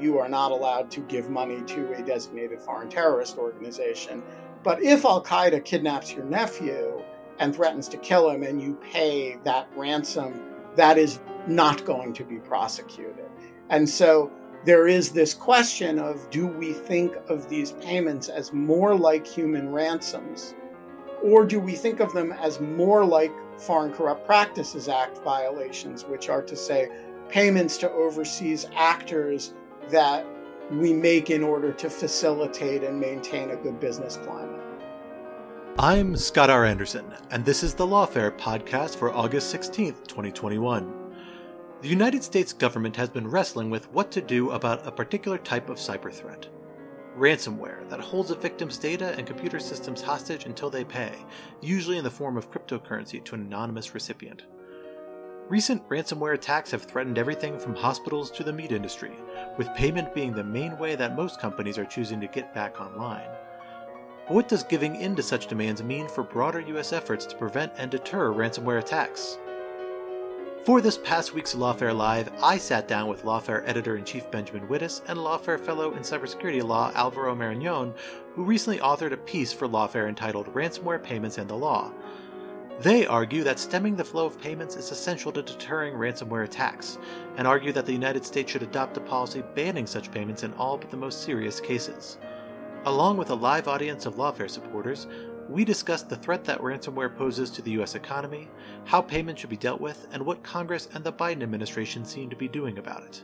You are not allowed to give money to a designated foreign terrorist organization. But if Al Qaeda kidnaps your nephew and threatens to kill him and you pay that ransom, that is not going to be prosecuted. And so there is this question of do we think of these payments as more like human ransoms or do we think of them as more like Foreign Corrupt Practices Act violations, which are to say payments to overseas actors that we make in order to facilitate and maintain a good business climate? I'm Scott R. Anderson, and this is the Lawfare podcast for August 16th, 2021. The United States government has been wrestling with what to do about a particular type of cyber threat ransomware that holds a victim's data and computer systems hostage until they pay, usually in the form of cryptocurrency to an anonymous recipient. Recent ransomware attacks have threatened everything from hospitals to the meat industry, with payment being the main way that most companies are choosing to get back online. But what does giving in to such demands mean for broader US efforts to prevent and deter ransomware attacks? For this past week's Lawfare Live, I sat down with Lawfare editor in chief Benjamin Wittes and Lawfare fellow in cybersecurity law Alvaro Marañón, who recently authored a piece for Lawfare entitled Ransomware Payments and the Law. They argue that stemming the flow of payments is essential to deterring ransomware attacks, and argue that the United States should adopt a policy banning such payments in all but the most serious cases. Along with a live audience of Lawfare supporters, we discussed the threat that ransomware poses to the U.S. economy, how payment should be dealt with, and what Congress and the Biden administration seem to be doing about it.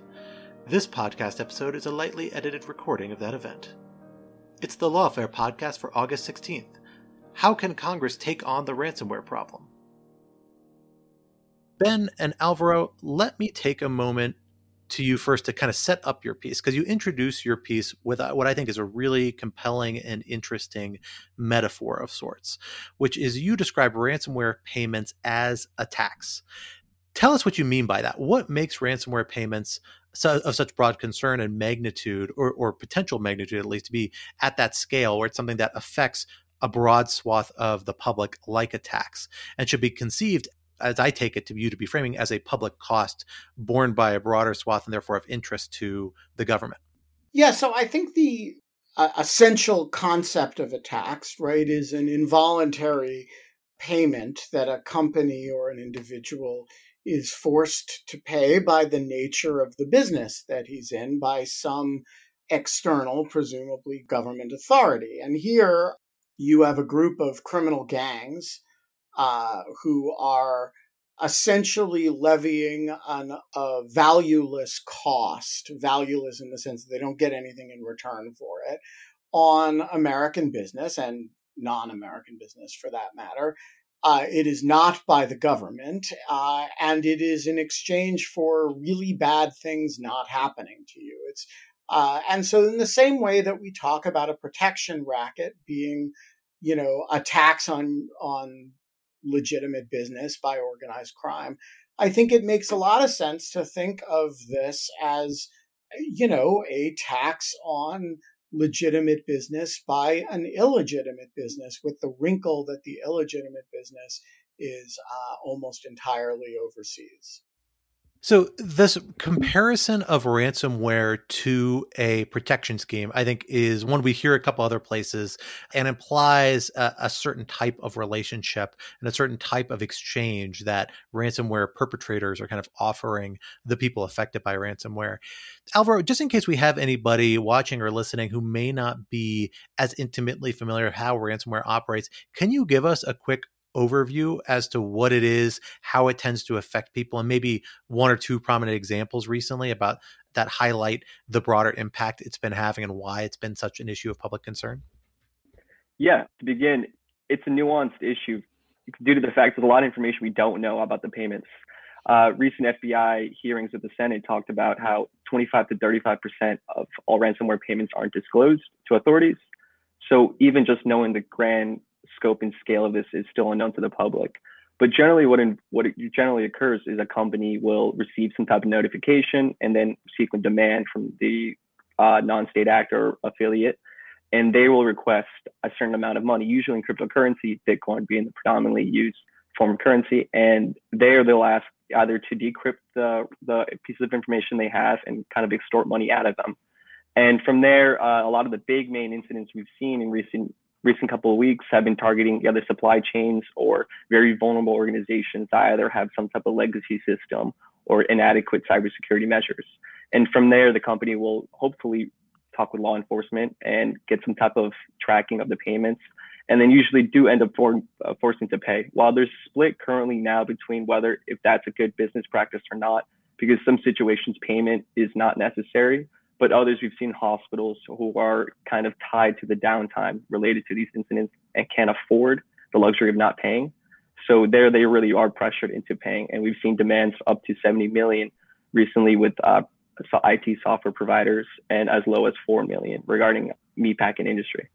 This podcast episode is a lightly edited recording of that event. It's the Lawfare podcast for August 16th. How can Congress take on the ransomware problem? Ben and Alvaro, let me take a moment to you first to kind of set up your piece because you introduce your piece with uh, what I think is a really compelling and interesting metaphor of sorts, which is you describe ransomware payments as attacks. Tell us what you mean by that. What makes ransomware payments of such broad concern and magnitude, or, or potential magnitude at least, to be at that scale where it's something that affects a broad swath of the public like a tax and should be conceived as I take it to you to be framing as a public cost borne by a broader swath and therefore of interest to the government. Yeah, so I think the uh, essential concept of a tax, right, is an involuntary payment that a company or an individual is forced to pay by the nature of the business that he's in by some external, presumably government authority. And here you have a group of criminal gangs uh, who are essentially levying an, a valueless cost, valueless in the sense that they don't get anything in return for it, on American business and non American business for that matter. Uh, it is not by the government, uh, and it is in exchange for really bad things not happening to you. It's uh, and so in the same way that we talk about a protection racket being, you know, a tax on on legitimate business by organized crime. I think it makes a lot of sense to think of this as, you know, a tax on legitimate business by an illegitimate business, with the wrinkle that the illegitimate business is uh, almost entirely overseas. So this comparison of ransomware to a protection scheme, I think, is one we hear a couple other places and implies a, a, certain type of relationship and a certain type of exchange that ransomware perpetrators are kind of offering the people affected by ransomware. Alvaro, just in case we have anybody watching or listening who may not be as intimately familiar with how ransomware operates, can you give us a quick overview as to what it is, how it tends to affect people, and maybe one or two prominent examples recently about that highlight the broader impact it's been having and why it's been such an issue of public concern? Yeah, to begin, it's a nuanced issue due to the fact there's a lot of information we don't know about the payments. Uh, recent FBI hearings with the Senate talked about how 25 to 35 percent of all ransomware payments aren't disclosed to authorities. So even just knowing the grand scope and scale of this is still unknown to the public. But generally, what in, what generally occurs is a company will receive some type of notification and then seek a demand from the uh, non-state actor affiliate, and they will request a certain amount of money, usually in cryptocurrency, Bitcoin being the predominantly used form of currency. And there, they'll ask either to decrypt the the pieces of information they have and kind of extort money out of them. And from there, uh, a lot of the big main incidents we've seen in recent recent couple of weeks have been targeting either supply chains or very vulnerable organizations that either have some type of legacy system or inadequate cybersecurity measures. And from there, the company will hopefully talk with law enforcement and get some type of tracking of the payments and then usually do end up for, uh, forcing to pay. While there's split currently now between whether if that's a good business practice or not, because some situations payment is not necessary, but others we've seen hospitals who are kind of tied to the downtime related to these incidents and can't afford the luxury of not paying. So there they really are pressured into paying. And we've seen demands up to 70 million recently with uh, IT software providers and as low as 4 million regarding meatpacking industry.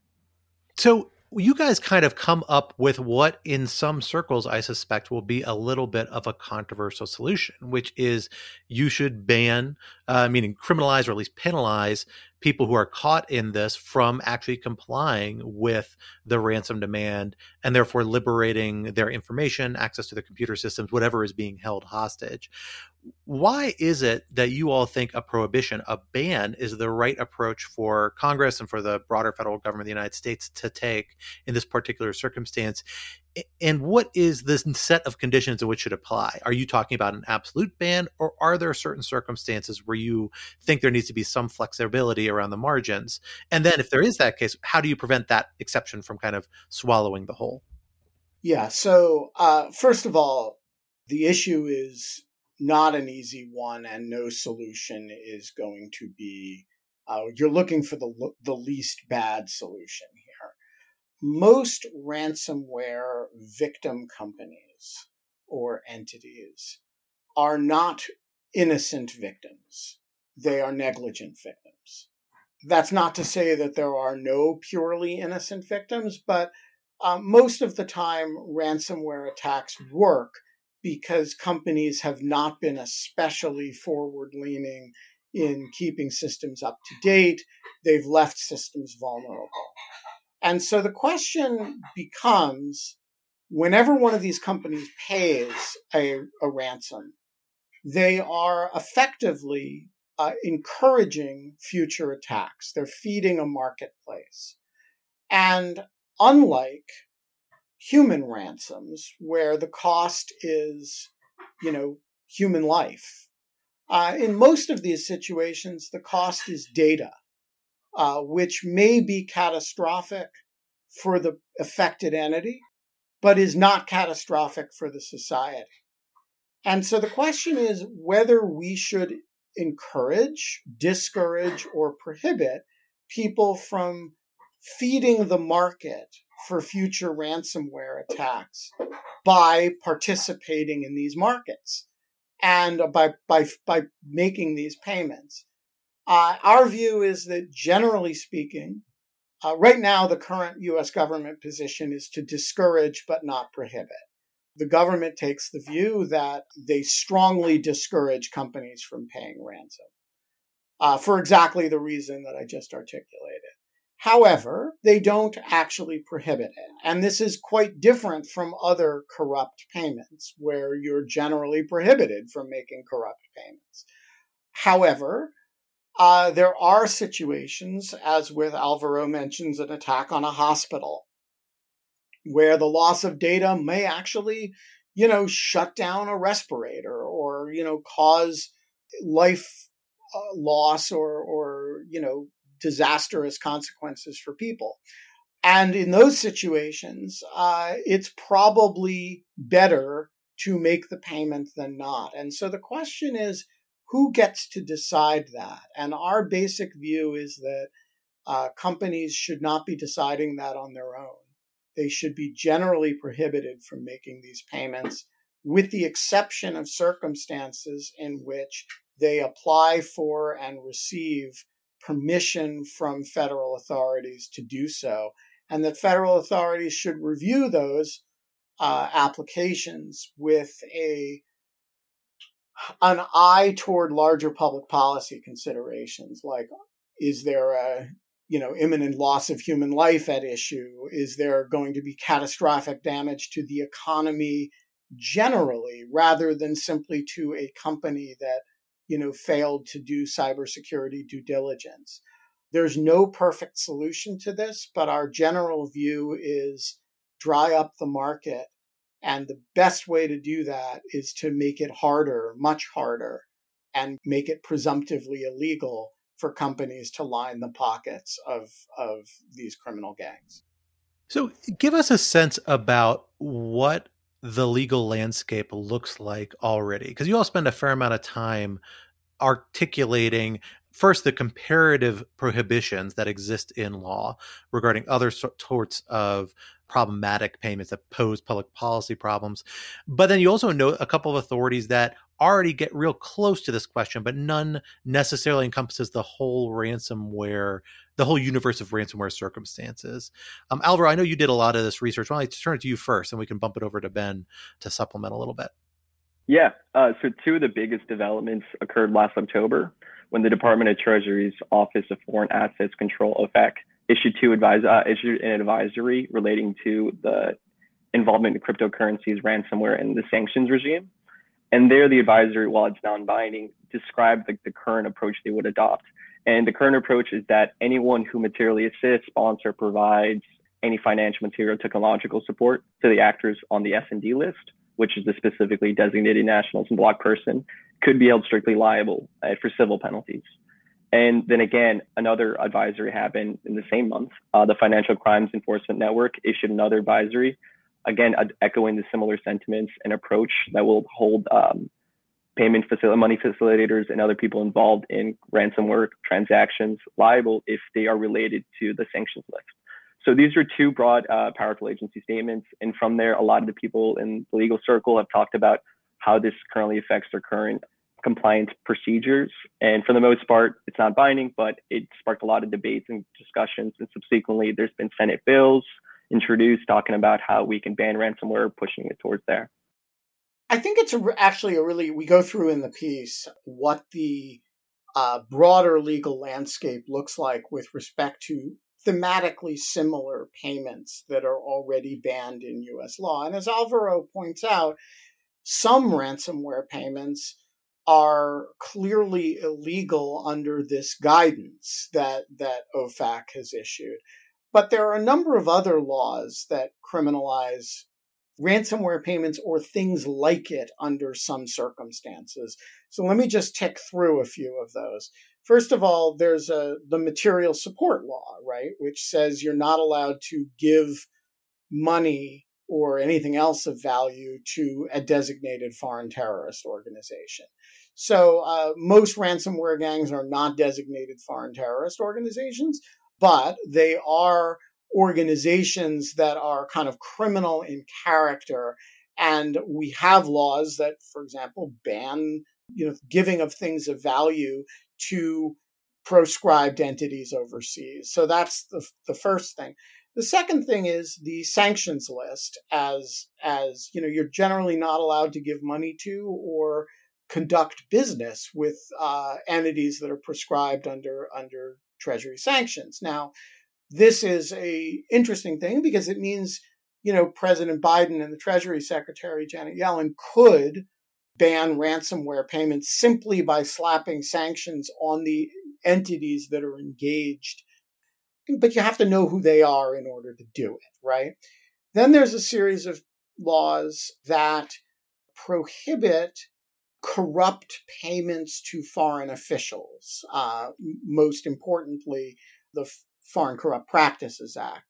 So you guys kind of come up with what in some circles i suspect will be a little bit of a controversial solution which is you should ban uh, meaning criminalize or at least penalize people who are caught in this from actually complying with the ransom demand and therefore liberating their information access to the computer systems whatever is being held hostage why is it that you all think a prohibition, a ban, is the right approach for Congress and for the broader federal government of the United States to take in this particular circumstance? And what is this set of conditions in which it should apply? Are you talking about an absolute ban, or are there certain circumstances where you think there needs to be some flexibility around the margins? And then, if there is that case, how do you prevent that exception from kind of swallowing the whole? Yeah. So, uh, first of all, the issue is not an easy one, and no solution is going to be. Uh, you're looking for the the least bad solution. Most ransomware victim companies or entities are not innocent victims; they are negligent victims. That's not to say that there are no purely innocent victims, but uh, most of the time, ransomware attacks work because companies have not been especially forward leaning in keeping systems up to date. They've left systems vulnerable. And so the question becomes whenever one of these companies pays a, a ransom, they are effectively uh, encouraging future attacks. They're feeding a marketplace. And unlike human ransoms where the cost is, you know, human life. Uh, in most of these situations, the cost is data, uh, which may be catastrophic for the affected entity, but is not catastrophic for the society. And so the question is whether we should encourage, discourage, or prohibit people from feeding the market for future ransomware attacks by participating in these markets and by by by making these payments. Uh, our view is that generally speaking, uh, right now the current U.S. government position is to discourage but not prohibit. The government takes the view that they strongly discourage companies from paying ransom uh, for exactly the reason that I just articulated. However, they don't actually prohibit it. And this is quite different from other corrupt payments where you're generally prohibited from making corrupt payments. However, uh, there are situations, as with Alvaro mentions, an attack on a hospital, where the loss of data may actually, you know, shut down a respirator or, you know, cause life uh, loss or, or, you know, disastrous consequences for people. And in those situations, uh, it's probably better to make the payment than not. And so the question is, who gets to decide that? And our basic view is that uh, companies should not be deciding that on their own. They should be generally prohibited from making these payments, with the exception of circumstances in which they apply for and receive permission from federal authorities to do so, and that federal authorities should review those uh, applications with a an eye toward larger public policy considerations, like is there a you know imminent loss of human life at issue? Is there going to be catastrophic damage to the economy generally, rather than simply to a company that you know, failed to do cybersecurity due diligence. There's no perfect solution to this, but our general view is dry up the market. And the best way to do that is to make it harder, much harder, and make it presumptively illegal for companies to line the pockets of, of these criminal gangs. So, give us a sense about what the legal landscape looks like already because you all spend a fair amount of time articulating first the comparative prohibitions that exist in law regarding other sorts of problematic payments that pose public policy problems but then you also note a couple of authorities that already get real close to this question but none necessarily encompasses the whole ransomware the whole universe of ransomware circumstances. Um, Alvaro, I know you did a lot of this research. Why don't I turn it to you first, and we can bump it over to Ben to supplement a little bit. Yeah. Uh, so two of the biggest developments occurred last October when the Department of Treasury's Office of Foreign Assets Control (OFAC) issued two advise uh, issued an advisory relating to the involvement in cryptocurrencies, ransomware, and the sanctions regime. And there, the advisory, while it's non-binding, described the, the current approach they would adopt. And the current approach is that anyone who materially assists, sponsor, provides any financial, material, technological support to the actors on the SDN list, which is the specifically designated nationals and block person, could be held strictly liable uh, for civil penalties. And then again, another advisory happened in the same month. Uh, the Financial Crimes Enforcement Network issued another advisory, again, echoing the similar sentiments and approach that will hold um, payment facil- money facilitators and other people involved in ransomware transactions liable if they are related to the sanctions list. So these are two broad, uh, powerful agency statements. And from there, a lot of the people in the legal circle have talked about how this currently affects their current compliance procedures. And for the most part, it's not binding, but it sparked a lot of debates and discussions. And subsequently, there's been Senate bills introduced talking about how we can ban ransomware, pushing it towards there. I think it's a, actually a really, we go through in the piece what the uh, broader legal landscape looks like with respect to thematically similar payments that are already banned in US law. And as Alvaro points out, some ransomware payments are clearly illegal under this guidance that, that OFAC has issued. But there are a number of other laws that criminalize ransomware payments or things like it under some circumstances. So let me just tick through a few of those. First of all, there's a the material support law, right, which says you're not allowed to give money or anything else of value to a designated foreign terrorist organization. So uh, most ransomware gangs are not designated foreign terrorist organizations, but they are organizations that are kind of criminal in character. And we have laws that, for example, ban you know giving of things of value to proscribed entities overseas. So that's the the first thing. The second thing is the sanctions list, as as you know, you're generally not allowed to give money to or conduct business with uh, entities that are prescribed under under Treasury sanctions. Now, this is a interesting thing because it means, you know, President Biden and the Treasury Secretary Janet Yellen could ban ransomware payments simply by slapping sanctions on the entities that are engaged. But you have to know who they are in order to do it, right? Then there's a series of laws that prohibit corrupt payments to foreign officials. Uh, most importantly, the Foreign Corrupt Practices Act.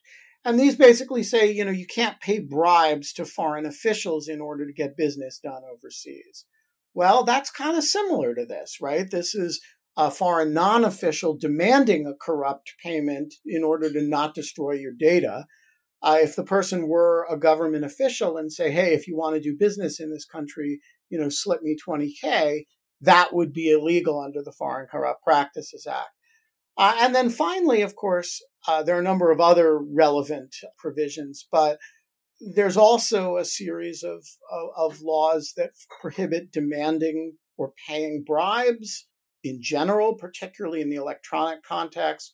And these basically say, you know, you can't pay bribes to foreign officials in order to get business done overseas. Well, that's kind of similar to this, right? This is a foreign non official demanding a corrupt payment in order to not destroy your data. Uh, if the person were a government official and say, hey, if you want to do business in this country, you know, slip me 20K, that would be illegal under the Foreign Corrupt Practices Act. Uh, and then finally, of course, uh, there are a number of other relevant provisions, but there's also a series of, of, of laws that prohibit demanding or paying bribes in general, particularly in the electronic context,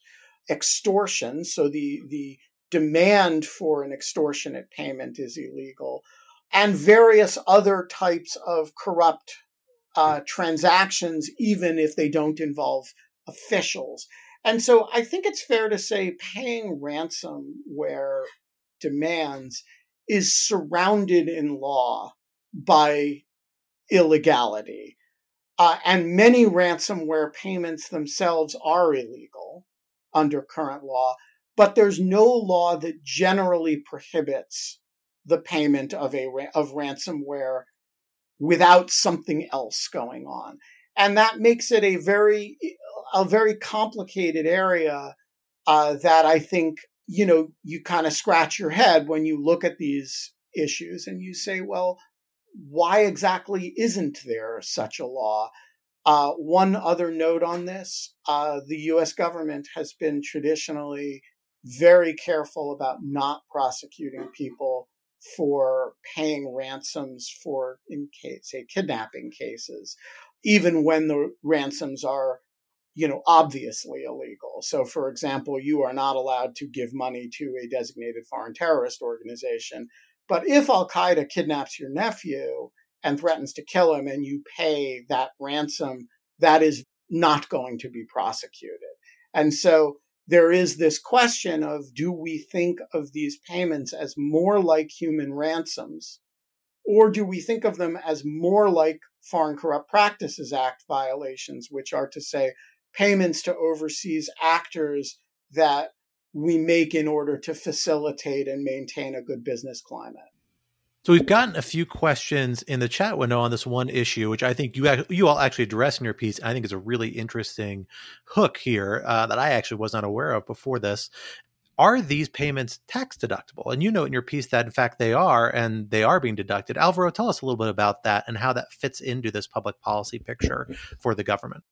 extortion. So the, the demand for an extortionate payment is illegal, and various other types of corrupt uh, transactions, even if they don't involve officials. And so I think it's fair to say paying ransomware demands is surrounded in law by illegality. Uh, and many ransomware payments themselves are illegal under current law, but there's no law that generally prohibits the payment of a of ransomware without something else going on. And that makes it a very a very complicated area uh, that I think you know you kind of scratch your head when you look at these issues and you say, well, why exactly isn't there such a law? Uh, one other note on this: uh, the U.S. government has been traditionally very careful about not prosecuting people for paying ransoms for, in case, say, kidnapping cases, even when the ransoms are you know, obviously illegal. So, for example, you are not allowed to give money to a designated foreign terrorist organization. But if Al Qaeda kidnaps your nephew and threatens to kill him and you pay that ransom, that is not going to be prosecuted. And so there is this question of do we think of these payments as more like human ransoms or do we think of them as more like Foreign Corrupt Practices Act violations, which are to say, payments to overseas actors that we make in order to facilitate and maintain a good business climate. So we've gotten a few questions in the chat window on this one issue, which I think you you all actually address in your piece. I think is a really interesting hook here uh, that I actually was not aware of before this. Are these payments tax deductible? And you note in your piece that in fact they are, and they are being deducted. Alvaro, tell us a little bit about that and how that fits into this public policy picture for the government.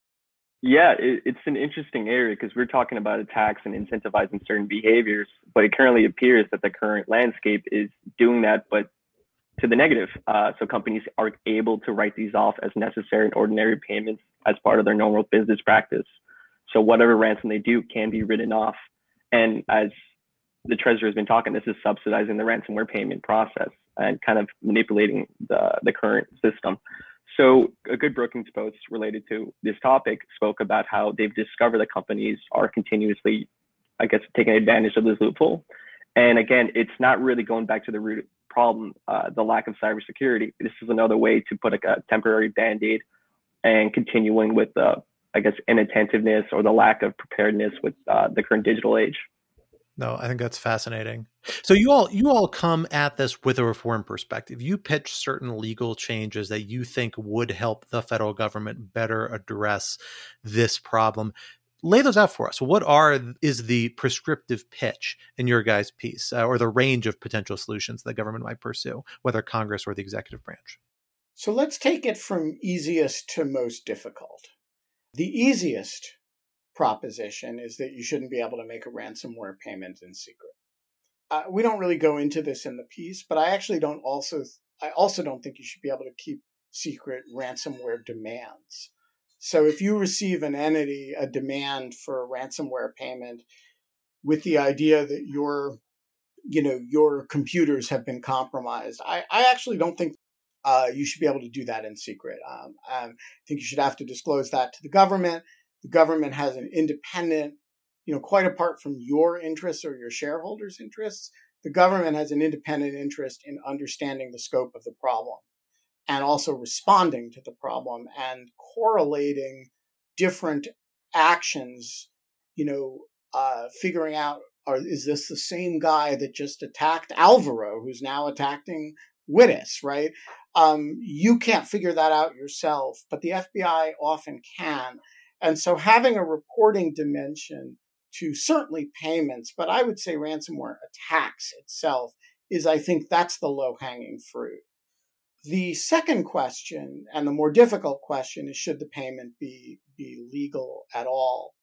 Yeah, it, it's an interesting area because we're talking about a tax and incentivizing certain behaviors, but it currently appears that the current landscape is doing that, but to the negative. Uh, so companies are able to write these off as necessary and ordinary payments as part of their normal business practice. So whatever ransom they do can be written off. And as the treasurer has been talking, this is subsidizing the ransomware payment process and kind of manipulating the, the current system. So a good Brookings post related to this topic spoke about how they've discovered that companies are continuously, I guess, taking advantage of this loophole. And again, it's not really going back to the root problem, uh, the lack of cybersecurity. This is another way to put like a temporary band-aid and continuing with the, I guess, inattentiveness or the lack of preparedness with uh, the current digital age. No, I think that's fascinating. So you all you all come at this with a reform perspective. You pitch certain legal changes that you think would help the federal government better address this problem. Lay those out for us. What are is the prescriptive pitch in your guys' piece, uh, or the range of potential solutions the government might pursue, whether Congress or the executive branch? So let's take it from easiest to most difficult. The easiest proposition is that you shouldn't be able to make a ransomware payment in secret. Uh, we don't really go into this in the piece, but I actually don't also I also don't think you should be able to keep secret ransomware demands. So if you receive an entity a demand for a ransomware payment, with the idea that your you know your computers have been compromised. I, I actually don't think uh, you should be able to do that in secret. Um, I think you should have to disclose that to the government. The government has an independent, you know, quite apart from your interests or your shareholders' interests, the government has an independent interest in understanding the scope of the problem and also responding to the problem and correlating different actions, you know, uh, figuring out are, is this the same guy that just attacked Alvaro, who's now attacking Wittes, right? Um, you can't figure that out yourself, but the FBI often can. And so having a reporting dimension to certainly payments, but I would say ransomware attacks itself is, I think that's the low hanging fruit. The second question and the more difficult question is should the payment be, be legal at all?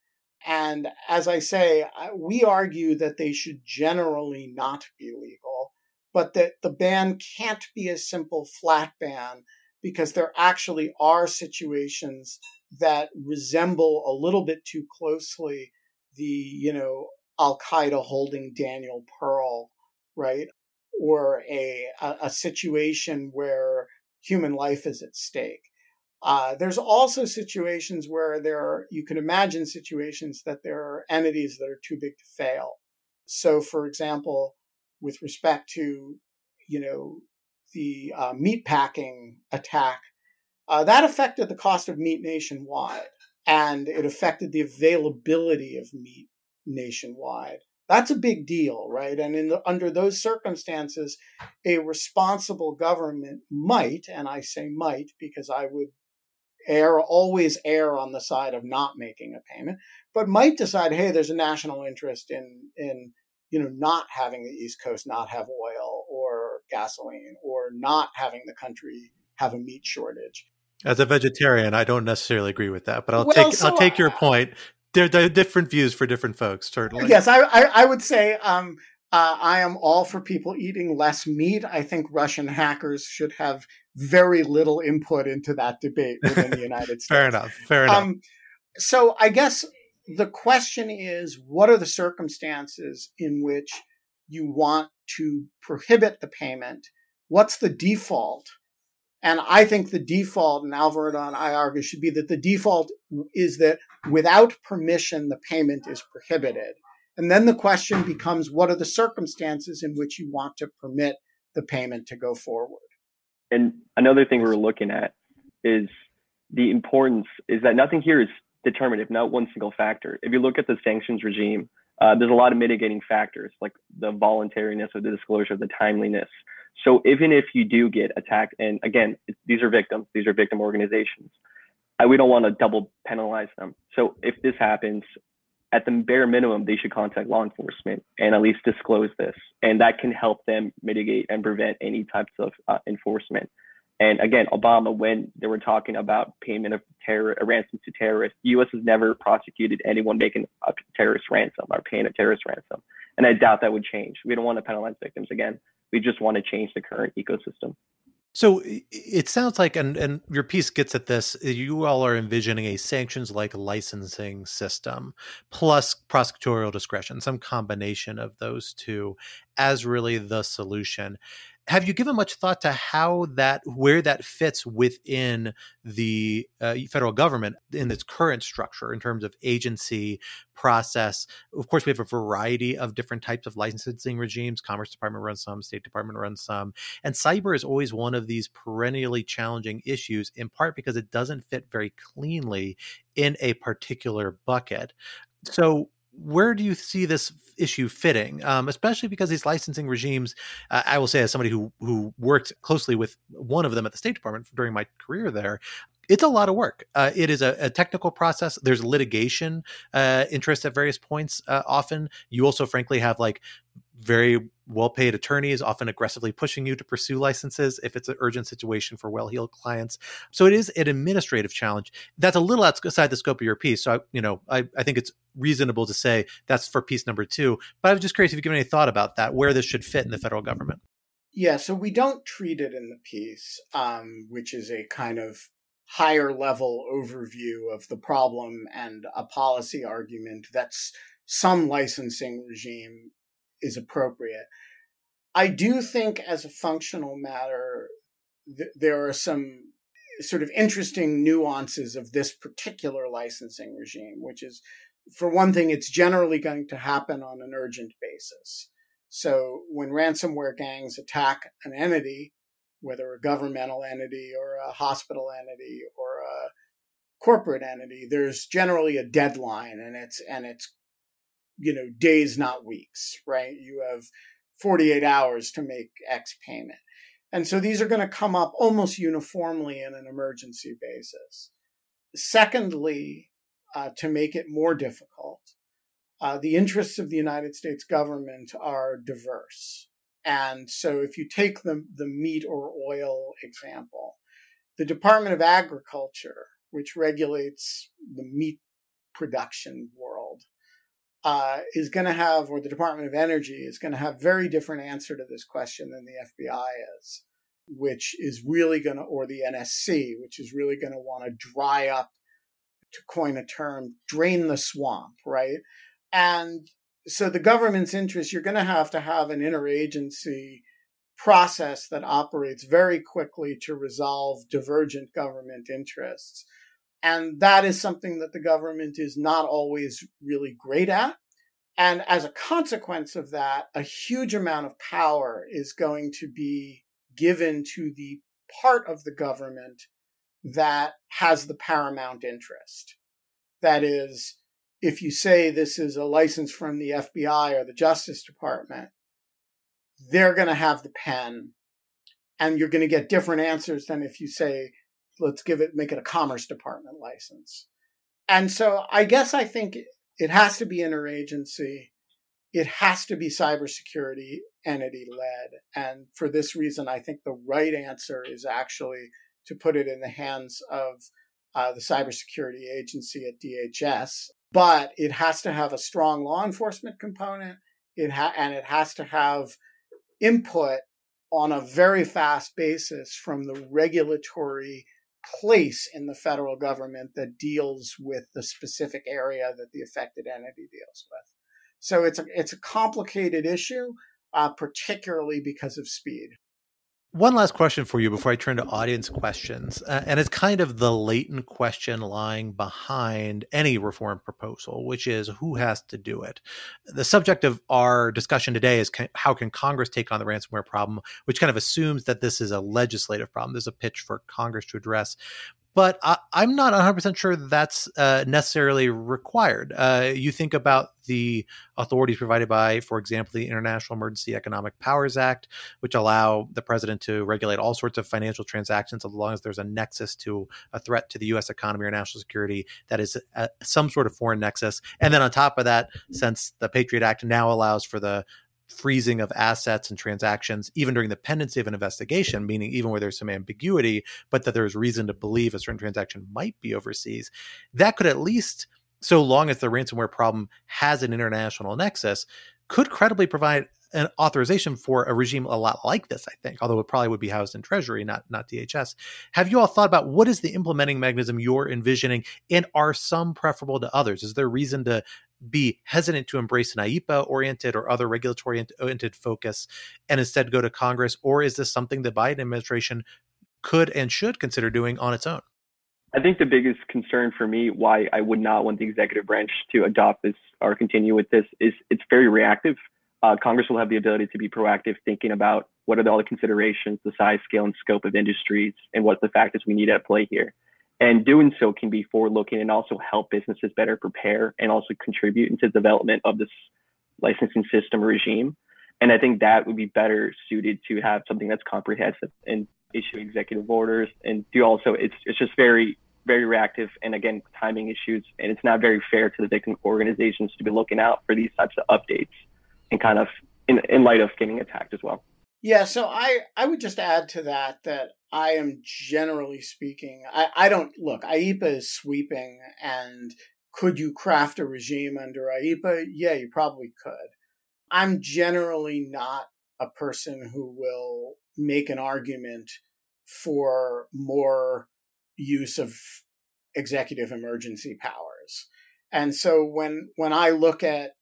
And as I say, we argue that they should generally not be legal, but that the ban can't be a simple flat ban because there actually are situations that resemble a little bit too closely the, you know, Al Qaeda holding Daniel Pearl, right? Or a, a, a situation where human life is at stake. Uh, there's also situations where there are, you can imagine situations that there are entities that are too big to fail. So, for example, with respect to, you know, the uh, meat packing attack, uh, that affected the cost of meat nationwide and it affected the availability of meat nationwide. That's a big deal, right? And in the, under those circumstances, a responsible government might, and I say might because I would err, always err on the side of not making a payment, but might decide, hey, there's a national interest in in you know not having the East Coast not have oil gasoline or not having the country have a meat shortage. As a vegetarian, I don't necessarily agree with that, but I'll well, take so I'll take your point. There, there, are different views for different folks, certainly. Yes, I I, I would say um, uh, I am all for people eating less meat. I think Russian hackers should have very little input into that debate within the United States. fair enough. Fair enough. Um, so I guess the question is what are the circumstances in which you want to prohibit the payment? What's the default? And I think the default, and Alvarado and I argue, should be that the default is that without permission, the payment is prohibited. And then the question becomes what are the circumstances in which you want to permit the payment to go forward? And another thing we're looking at is the importance is that nothing here is determinative, not one single factor. If you look at the sanctions regime, uh, there's a lot of mitigating factors like the voluntariness of the disclosure, the timeliness. So even if you do get attacked, and again, these are victims, these are victim organizations, uh, we don't want to double penalize them. So if this happens, at the bare minimum, they should contact law enforcement and at least disclose this. And that can help them mitigate and prevent any types of uh, enforcement. And again, Obama, when they were talking about payment of terror, a ransom to terrorists, the U.S. has never prosecuted anyone making a terrorist ransom or paying a terrorist ransom. And I doubt that would change. We don't want to penalize victims again. We just want to change the current ecosystem. So it sounds like, and, and your piece gets at this, uh, you all are envisioning a sanctions like licensing system plus prosecutorial discretion, some combination of those two as really the solution have you given much thought to how that where that fits within the uh, federal government in its current structure in terms of agency process? Of course we have a variety of different types of licensing regimes. Commerce department runs some state department runs some. And cyber is always one of these perennially challenging issues in part because it doesn't fit very cleanly in a particular bucket. So where do you see this issue fitting, um, especially because these licensing regimes? Uh, I will say, as somebody who who worked closely with one of them at the State Department during my career there, it's a lot of work. Uh, it is a, a, technical process. There's litigation uh, interest at various points. Uh, often, you also, frankly, have like very well paid attorneys, often aggressively pushing you to pursue licenses if it's an urgent situation for well heeled clients. So it is an administrative challenge. That's a little outside the scope of your piece. So, I, you know, I, I think it's reasonable to say that's for piece number two. But I was just curious if you've given any thought about that, where this should fit in the federal government. Yeah, so we don't treat it in the piece, um, which is a kind of higher level overview of the problem and a policy argument that's some licensing regime is appropriate. I do think, as a functional matter, th- there are some sort of interesting nuances of this particular licensing regime, which is, for one thing, it's generally going to happen on an urgent basis. So when ransomware gangs attack an entity, whether a governmental entity or a hospital entity or a corporate entity, there's generally a deadline and it's and it's you know days not weeks, right? You have 48 hours to make X payment. And so these are going to come up almost uniformly in an emergency basis. Secondly, uh, to make it more difficult, uh, the interests of the United States government are diverse. And so if you take the, the meat or oil example, the Department of Agriculture, which regulates the meat production world, uh, is going to have, or the Department of Energy is going to have very different answer to this question than the FBI is, which is really going to, or the NSC, which is really going to want to dry up, to coin a term, drain the swamp, right? And so the government's interest, you're going to have to have an interagency process that operates very quickly to resolve divergent government interests. And that is something that the government is not always really great at. And as a consequence of that, a huge amount of power is going to be given to the part of the government that has the paramount interest. That is, if you say this is a license from the FBI or the Justice Department, they're going to have the pen and you're going to get different answers than if you say let's give it make it a commerce department license. And so i guess i think it has to be interagency it has to be cybersecurity entity led. And for this reason i think the right answer is actually to put it in the hands of uh, the cybersecurity agency at dhs but it has to have a strong law enforcement component. It ha- and it has to have input on a very fast basis from the regulatory place in the federal government that deals with the specific area that the affected entity deals with. So it's a, it's a complicated issue, uh, particularly because of speed. One last question for you before I turn to audience questions. Uh, and it's kind of the latent question lying behind any reform proposal, which is who has to do it. The subject of our discussion today is can, how can Congress take on the ransomware problem, which kind of assumes that this is a legislative problem. There's a pitch for Congress to address but I, am not 100% sure that's uh, necessarily required. Uh, you think about the authorities provided by, for example, the International Emergency Economic Powers Act, which allow the president to regulate all sorts of financial transactions as long as there's a nexus to a threat to the U.S. economy or national security that is a, some sort of foreign nexus. And then on top of that, since the Patriot Act now allows for the freezing of assets and transactions, even during the pendency of an investigation, meaning even where there's some ambiguity, but that there's reason to believe a certain transaction might be overseas, that could at least, so long as the ransomware problem has an international nexus, could credibly provide an authorization for a regime a lot like this, I think, although it probably would be housed in Treasury, not not DHS. Have you all thought about what is the implementing mechanism you're envisioning, and are some preferable to others? Is there reason to be hesitant to embrace an IEEPA oriented or other regulatory oriented focus and instead go to Congress? Or is this something the Biden administration could and should consider doing on its own? I think the biggest concern for me, why I would not want the executive branch to adopt this or continue with this, is it's very reactive. Uh, Congress will have the ability to be proactive, thinking about what are all the considerations, the size, scale, and scope of industries, and what the factors we need at play here. And doing so can be forward looking and also help businesses better prepare and also contribute into the development of this licensing system regime. And I think that would be better suited to have something that's comprehensive and issue executive orders and do also it's it's just very very reactive and again timing issues and it's not very fair to the victim organizations to be looking out for these types of updates and kind of in, in light of getting attacked as well. Yeah, so I I would just add to that that I am generally speaking, I, I don't look, IEEPA is sweeping and could you craft a regime under IEEPA? Yeah, you probably could. I'm generally not a person who will make an argument for more use of executive emergency powers. And so when when I look at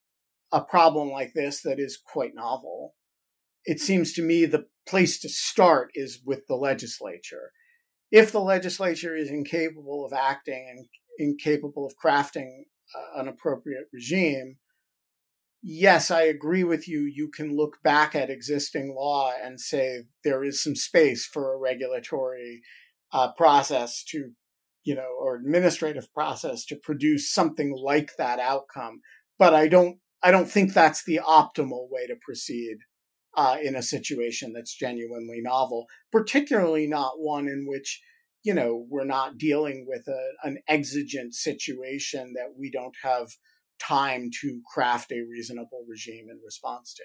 a problem like this that is quite novel, it seems to me the place to start is with the legislature. If the legislature is incapable of acting and incapable of crafting an appropriate regime, yes, I agree with you. You can look back at existing law and say there is some space for a regulatory uh, process to, you know, or administrative process to produce something like that outcome. But I don't, I don't think that's the optimal way to proceed uh, in a situation that's genuinely novel, particularly not one in which you know we're not dealing with a, an exigent situation that we don't have time to craft a reasonable regime in response to.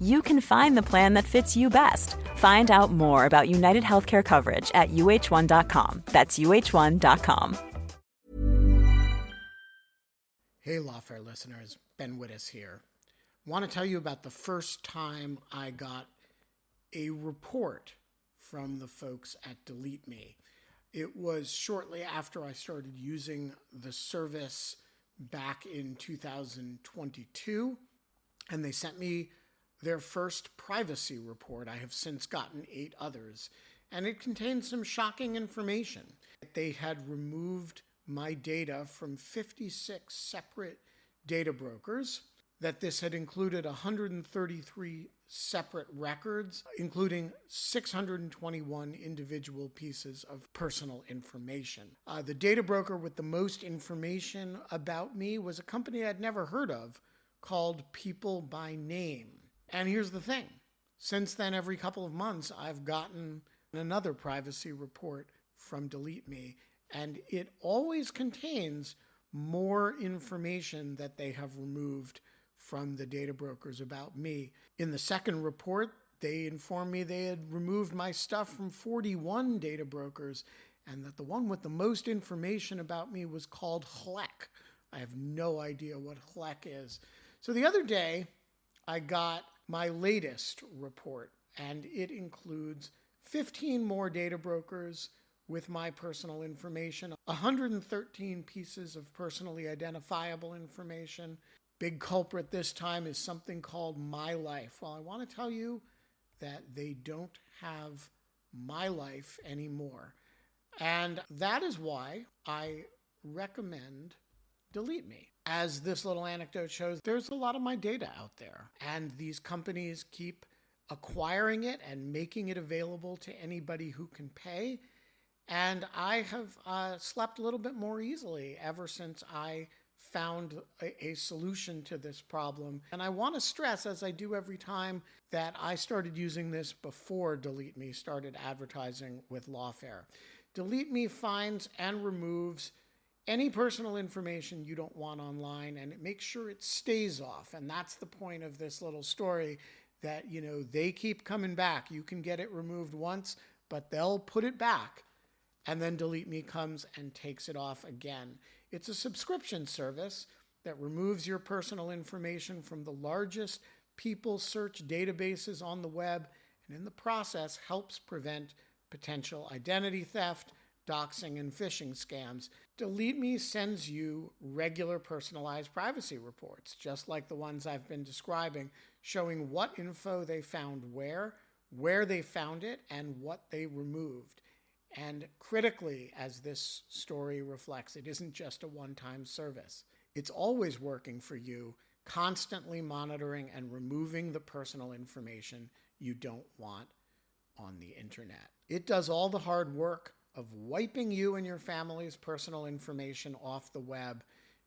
you can find the plan that fits you best. Find out more about United Healthcare coverage at uh1.com. That's uh1.com. Hey, Lawfare listeners, Ben Wittes here. Want to tell you about the first time I got a report from the folks at Delete Me. It was shortly after I started using the service back in 2022, and they sent me their first privacy report. I have since gotten eight others, and it contained some shocking information. They had removed my data from 56 separate data brokers, that this had included 133 separate records, including 621 individual pieces of personal information. Uh, the data broker with the most information about me was a company I'd never heard of called People by Name. And here's the thing since then, every couple of months, I've gotten another privacy report from Delete Me, and it always contains more information that they have removed from the data brokers about me. In the second report, they informed me they had removed my stuff from 41 data brokers and that the one with the most information about me was called HLEC. I have no idea what HLEC is. So the other day, I got my latest report, and it includes 15 more data brokers with my personal information, 113 pieces of personally identifiable information. Big culprit this time is something called My Life. Well, I want to tell you that they don't have my life anymore. And that is why I recommend Delete Me as this little anecdote shows, there's a lot of my data out there. And these companies keep acquiring it and making it available to anybody who can pay. And I have uh, slept a little bit more easily ever since I found a, a, solution to this problem. And I want to stress, as I do every time, that I started using this before Delete Me started advertising with Lawfare. Delete Me finds and removes any personal information you don't want online and make sure it stays off. And that's the point of this little story that, you know, they keep coming back. You can get it removed once, but they'll put it back. And then Delete Me comes and takes it off again. It's a subscription service that removes your personal information from the largest people search databases on the web and in the process helps prevent potential identity theft, doxing, and phishing scams. Delete Me sends you regular personalized privacy reports, just like the ones I've been describing, showing what info they found where, where they found it, and what they removed. And critically, as this story reflects, it isn't just a one time service. It's always working for you, constantly monitoring and removing the personal information you don't want on the internet. It does all the hard work of wiping you and your family's personal information off the web.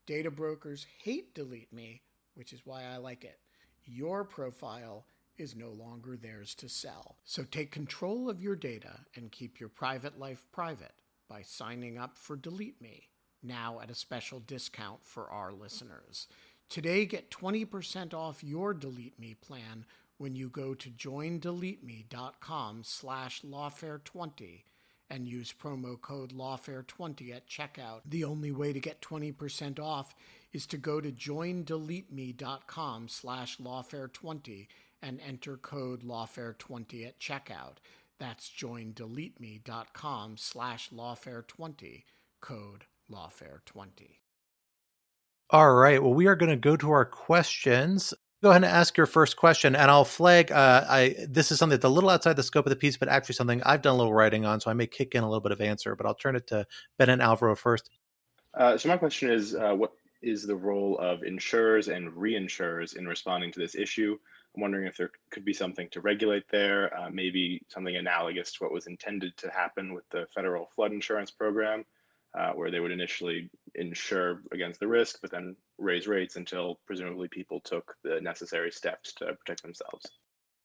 Data brokers hate Delete Me, which is why I like it. Your profile is no longer theirs to sell. So take control of your data and keep your private life private by signing up for Delete Me, now at a special discount for our listeners. Today, get 20% off your Delete Me plan when you go to joindeleteme.com slash lawfare20 and use promo code lawfare20 at checkout. The only way to get 20% off is to go to joindeleteme.com slash lawfare20 and enter code lawfare20 at checkout. That's joindeleteme.com slash lawfare20, code lawfare20. All right. Well, we are going to go to our questions. Go ahead and ask your first question, and I'll flag. Uh, I this is something that's a little outside the scope of the piece, but actually something I've done a little writing on, so I may kick in a little bit of answer. But I'll turn it to Ben and Alvaro first. Uh, so my question is, uh, what is the role of insurers and reinsurers in responding to this issue? I'm wondering if there could be something to regulate there, uh, maybe something analogous to what was intended to happen with the federal flood insurance program, uh, where they would initially insure against the risk, but then raise rates until presumably people took the necessary steps to protect themselves.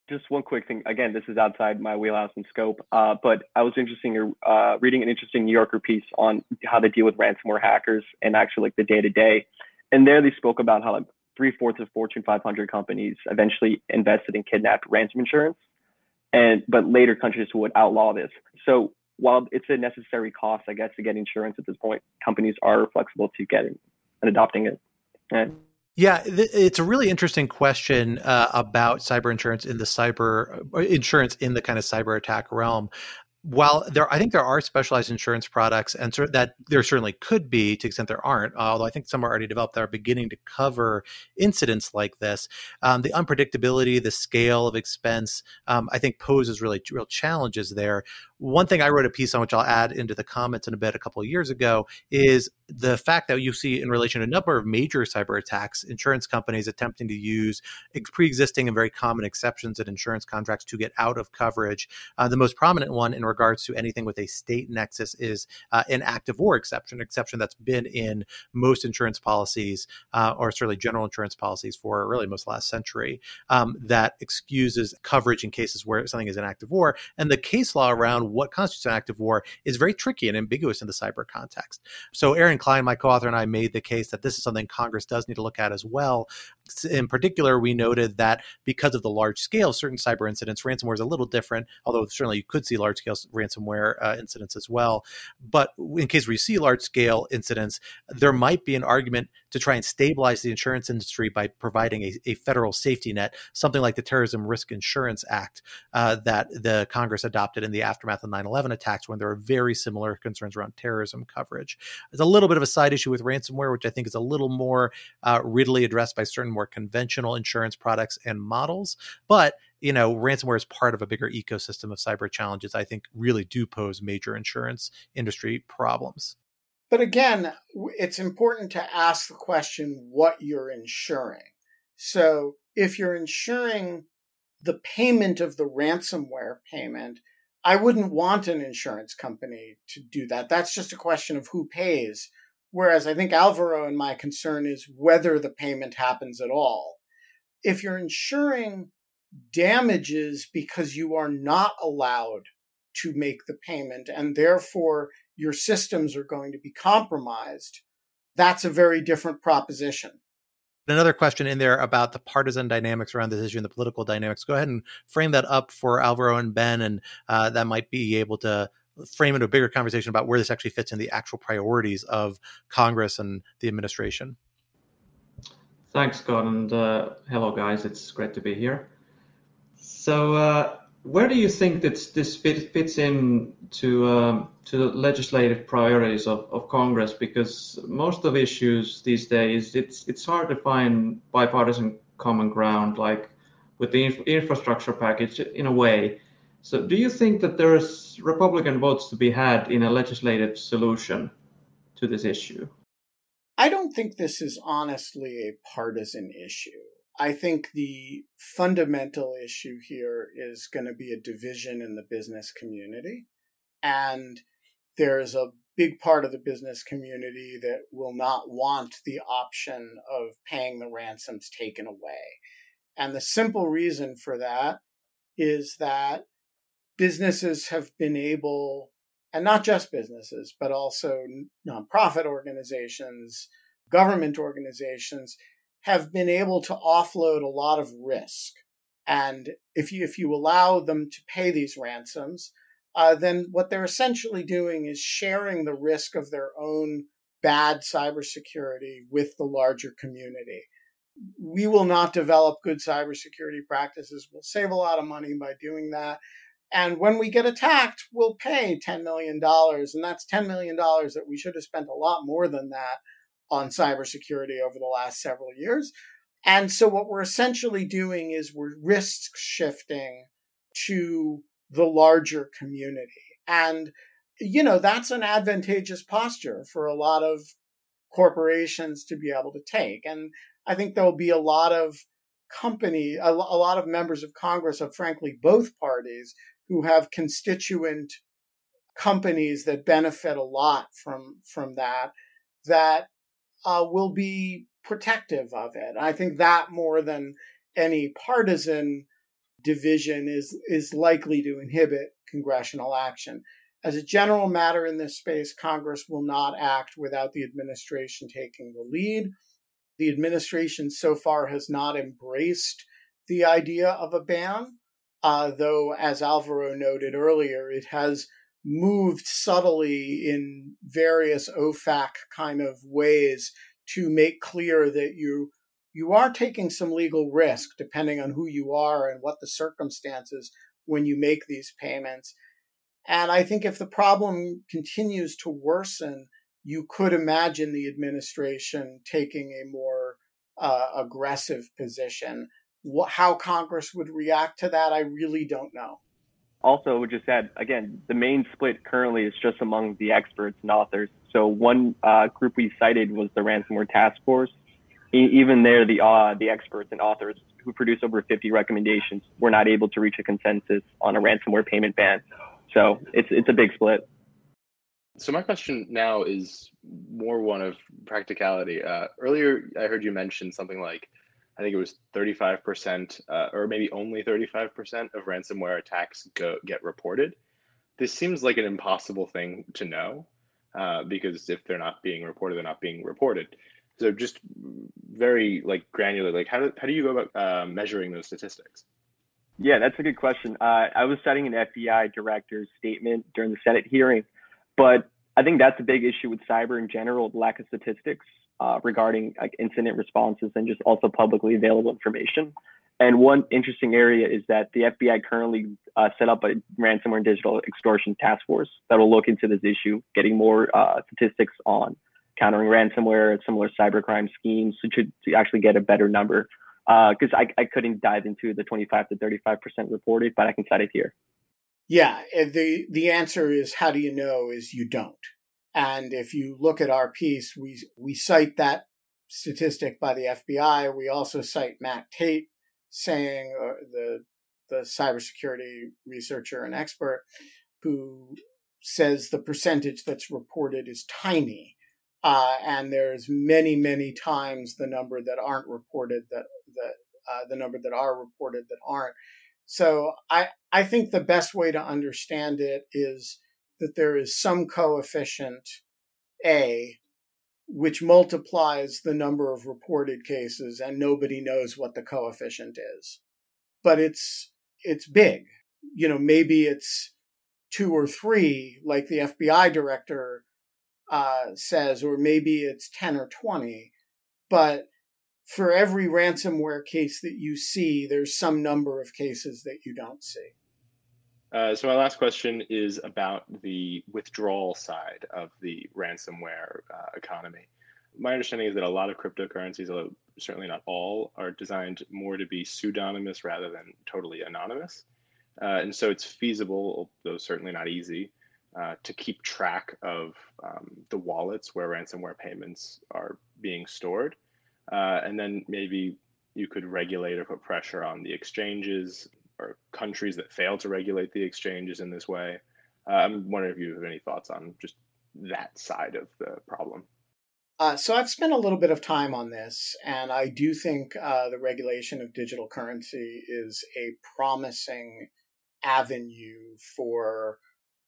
Just one quick thing. Again, this is outside my wheelhouse and scope, uh, but I was interesting uh, reading an interesting New Yorker piece on how they deal with ransomware hackers and actually like the day to day. And there they spoke about how like three fourths of Fortune 500 companies eventually invested in kidnapped ransom insurance, and but later countries would outlaw this. So while it's a necessary cost, I guess, to get insurance at this point, companies are flexible to getting and adopting it. And yeah, it's a really interesting question uh, about cyber insurance in the cyber uh, insurance in the kind of cyber attack realm while there, I think there are specialized insurance products, and that there certainly could be, to the extent there aren't. Although I think some are already developed that are beginning to cover incidents like this. Um, the unpredictability, the scale of expense, um, I think poses really real challenges there. One thing I wrote a piece on, which I'll add into the comments in a bit, a couple of years ago, is the fact that you see in relation to a number of major cyber attacks, insurance companies attempting to use pre-existing and very common exceptions in insurance contracts to get out of coverage. Uh, the most prominent one in regards to anything with a state nexus is uh, an act of war exception, exception that's been in most insurance policies, uh, or certainly general insurance policies for really most last century, um, that excuses coverage in cases where something is an act of war. And the case law around what constitutes an act of war is very tricky and ambiguous in the cyber context. So Aaron Klein, my co-author, and I made the case that this is something Congress does need to look at as well. In particular, we noted that because of the large scale certain cyber incidents, ransomware is a little different, although certainly you could see large scale ransomware uh, incidents as well. But in case we see large scale incidents, there might be an argument to try and stabilize the insurance industry by providing a, a federal safety net, something like the Terrorism Risk Insurance Act uh, that the Congress adopted in the aftermath of 9 11 attacks when there are very similar concerns around terrorism coverage. It's a little bit of a side issue with ransomware, which I think is a little more uh, readily addressed by certain more conventional insurance products and models. But you know, ransomware is part of a bigger ecosystem of cyber challenges. I think really do pose major insurance industry problems. But again, it's important to ask the question what you're insuring. So if you're insuring the payment of the ransomware payment, I wouldn't want an insurance company to do that. That's just a question of who pays. Whereas I think Alvaro and my concern is whether the payment happens at all. If you're insuring damages because you are not allowed to make the payment and therefore your systems are going to be compromised, that's a very different proposition. Another question in there about the partisan dynamics around this issue and the political dynamics. Go ahead and frame that up for Alvaro and Ben, and uh, that might be able to frame into a bigger conversation about where this actually fits in the actual priorities of Congress and the administration. Thanks, Scott, and uh, hello, guys. It's great to be here. So, uh, where do you think that this fit, fits in to um, to the legislative priorities of, of Congress? Because most of issues these days, it's it's hard to find bipartisan common ground, like with the inf- infrastructure package, in a way. So, do you think that there's Republican votes to be had in a legislative solution to this issue? I don't think this is honestly a partisan issue. I think the fundamental issue here is going to be a division in the business community. And there's a big part of the business community that will not want the option of paying the ransoms taken away. And the simple reason for that is that businesses have been able, and not just businesses, but also nonprofit organizations, government organizations, have been able to offload a lot of risk. And if you, if you allow them to pay these ransoms, uh, then what they're essentially doing is sharing the risk of their own bad cybersecurity with the larger community. We will not develop good cybersecurity practices. We'll save a lot of money by doing that. And when we get attacked, we'll pay $10 million. And that's $10 million that we should have spent a lot more than that on cybersecurity over the last several years. And so what we're essentially doing is we're risk shifting to the larger community. And, you know, that's an advantageous posture for a lot of corporations to be able to take. And I think there'll be a lot of company, a, a lot of members of Congress of frankly both parties who have constituent companies that benefit a lot from from that that uh, will be protective of it. I think that more than any partisan division is is likely to inhibit congressional action. As a general matter in this space, Congress will not act without the administration taking the lead. The administration so far has not embraced the idea of a ban, uh, though, as Alvaro noted earlier, it has moved subtly in various OFAC kind of ways to make clear that you you are taking some legal risk depending on who you are and what the circumstances when you make these payments. And I think if the problem continues to worsen, you could imagine the administration taking a more uh, aggressive position. How Congress would react to that, I really don't know also would just add again, the main split currently is just among the experts and authors. So one uh, group we cited was the ransomware task force. E- even there, the uh, the experts and authors who produced over 50 recommendations were not able to reach a consensus on a ransomware payment ban. So it's it's a big split. So my question now is more one of practicality. Uh, earlier, I heard you mention something like I think it was 35%, uh, or maybe only 35% of ransomware attacks go, get reported. This seems like an impossible thing to know uh, because if they're not being reported, they're not being reported. So just very like granular, like how do, how do you go about uh, measuring those statistics? Yeah, that's a good question. Uh, I was studying an FBI director's statement during the Senate hearing, but I think that's a big issue with cyber in general, lack of statistics uh, regarding like incident responses and just also publicly available information. And one interesting area is that the FBI currently uh, set up a ransomware and digital extortion task force that will look into this issue, getting more uh, statistics on countering ransomware and similar cybercrime schemes to, to actually get a better number. Because uh, I, I couldn't dive into the 25 to 35% reported, but I can cite it here. Yeah, the the answer is how do you know is you don't. And if you look at our piece, we, we cite that statistic by the FBI. We also cite Matt Tait saying, uh, the, the cybersecurity researcher and expert, who says the percentage that's reported is tiny. Uh, and there's many, many times the number that aren't reported that, that uh, the number that are reported that aren't. So I, I think the best way to understand it is that there is some coefficient A which multiplies the number of reported cases and nobody knows what the coefficient is. But it's it's big. You know, maybe it's two or three, like the FBI director uh, says, or maybe it's 10 or 20. But for every ransomware case that you see, there's some number of cases that you don't see. Uh, so my last question is about the withdrawal side of the ransomware uh, economy. My understanding is that a lot of cryptocurrencies, although certainly not all, are designed more to be pseudonymous rather than totally anonymous. Uh, and so it's feasible, though certainly not easy, uh, to keep track of um, the wallets where ransomware payments are being stored. Uh, and then maybe you could regulate or put pressure on the exchanges or countries that fail to regulate the exchanges in this way. Uh, I'm wondering if you have any thoughts on just that side of the problem. Uh, so I've spent a little bit of time on this, and I do think uh, the regulation of digital currency is a promising avenue for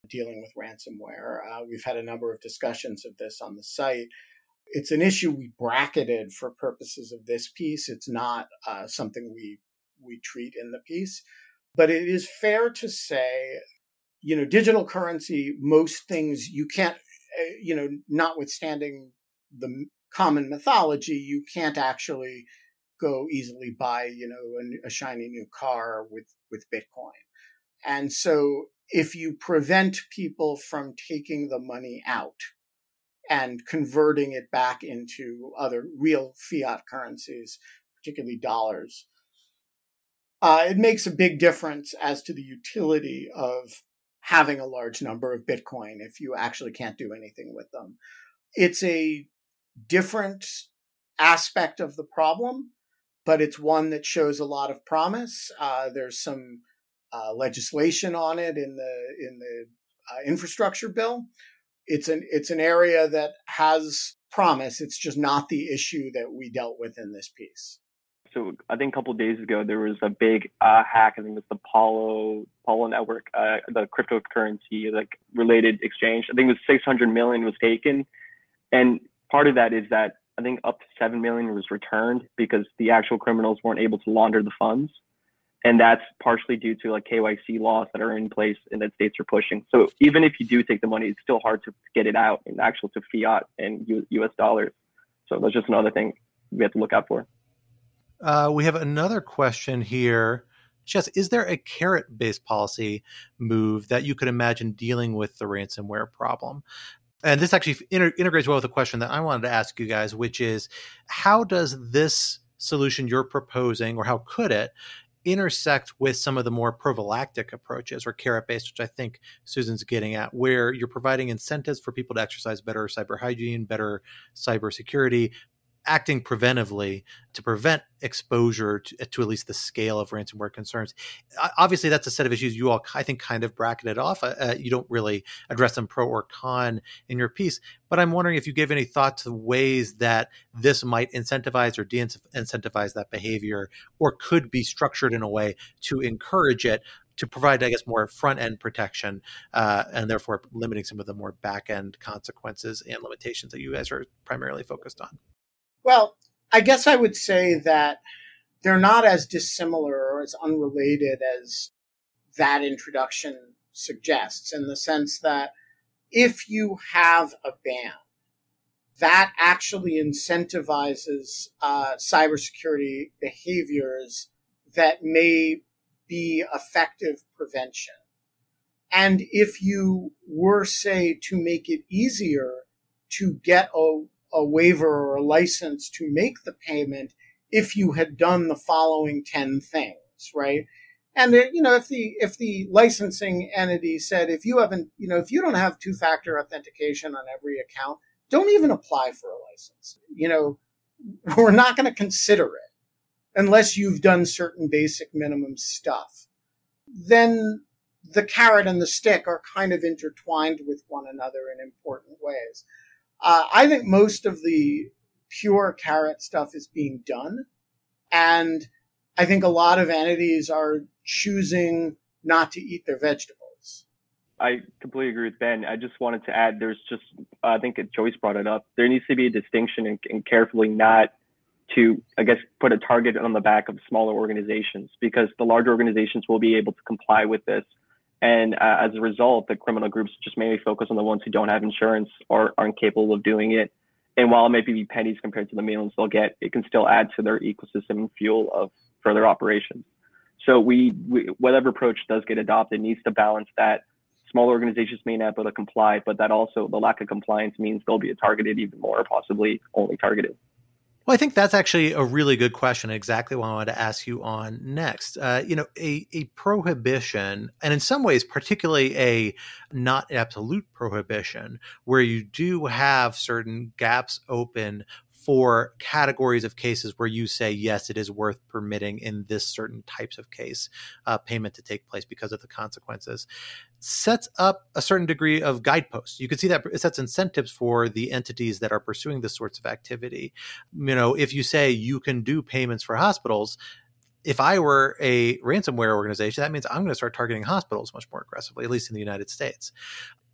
dealing with ransomware. Uh, we've had a number of discussions of this on the site. It's an issue we bracketed for purposes of this piece. It's not uh, something we we treat in the piece, but it is fair to say, you know, digital currency. Most things you can't, uh, you know, notwithstanding the common mythology, you can't actually go easily buy, you know, a, a shiny new car with with Bitcoin. And so if you prevent people from taking the money out and converting it back into other real fiat currencies, particularly dollars, uh, it makes a big difference as to the utility of having a large number of Bitcoin if you actually can't do anything with them. It's a different aspect of the problem, but it's one that shows a lot of promise. Uh, there's some uh, legislation on it in the in the uh, infrastructure bill. It's an it's an area that has promise. It's just not the issue that we dealt with in this piece. So I think a couple days ago there was a big uh, hack. I think it was the Apollo Apollo network, uh, the cryptocurrency like related exchange. I think it was 600 million was taken, and part of that is that I think up to seven million was returned because the actual criminals weren't able to launder the funds and that's partially due to like KYC laws that are in place and that states are pushing. So even if you do take the money, it's still hard to get it out in actual to fiat and U- U.S. dollars. So that's just another thing we have to look out for. Uh, we have another question here. Jess, is there a carrot based policy move that you could imagine dealing with the ransomware problem? And this actually inter- integrates well with a question that I wanted to ask you guys, which is how does this solution you're proposing, or how could it intersect with some of the more prophylactic approaches or carrot based, which I think Susan's getting at, where you're providing incentives for people to exercise better cyber hygiene, better cyber security, acting preventively to prevent exposure to, to, at least the scale of ransomware concerns. Obviously, that's a set of issues you all, I think, kind of bracketed off. Uh, uh, you don't really address them pro or con in your piece. But I'm wondering if you give any thought to ways that this might incentivize or de incentivize that behavior, or could be structured in a way to encourage it to provide, I guess, more front end protection, uh, and therefore limiting some of the more back end consequences and limitations that you guys are primarily focused on. Well, I guess I would say that they're not as dissimilar or as unrelated as that introduction suggests, in the sense that if you have a ban, that actually incentivizes uh, cybersecurity behaviors that may be effective prevention. And if you were, say, to make it easier to get a a waiver or a license to make the payment if you had done the following 10 things, right? And uh, you know, if the if the licensing entity said if you haven't, you know, if you don't have two-factor authentication on every account, don't even apply for a license. You know, we're not going to consider it unless you've done certain basic minimum stuff. Then the carrot and the stick are kind of intertwined with one another in important ways. Uh, I think most of the pure carrot stuff is being done. And I think a lot of entities are choosing not to eat their vegetables. I completely agree with Ben. I just wanted to add there's just, I think Joyce brought it up. There needs to be a distinction and, and carefully not to, I guess, put a target on the back of smaller organizations because the larger organizations will be able to comply with this and uh, as a result, the criminal groups just mainly focus on the ones who don't have insurance or aren't capable of doing it. And while it may be pennies compared to the millions they'll get, it can still add to their ecosystem and fuel of further operations. So we, we whatever approach does get adopted needs to balance that small organizations may not be able to comply, but that also the lack of compliance means they'll be targeted even more, possibly only targeted. Well, I think that's actually a really good question. Exactly what I wanted to ask you on next. Uh, you know, a, a prohibition, and in some ways, particularly a not absolute prohibition, where you do have certain gaps open for categories of cases where you say yes it is worth permitting in this certain types of case uh, payment to take place because of the consequences. Sets up a certain degree of guideposts. You can see that it sets incentives for the entities that are pursuing this sorts of activity. You know if you say you can do payments for hospitals if I were a ransomware organization, that means I'm going to start targeting hospitals much more aggressively, at least in the United States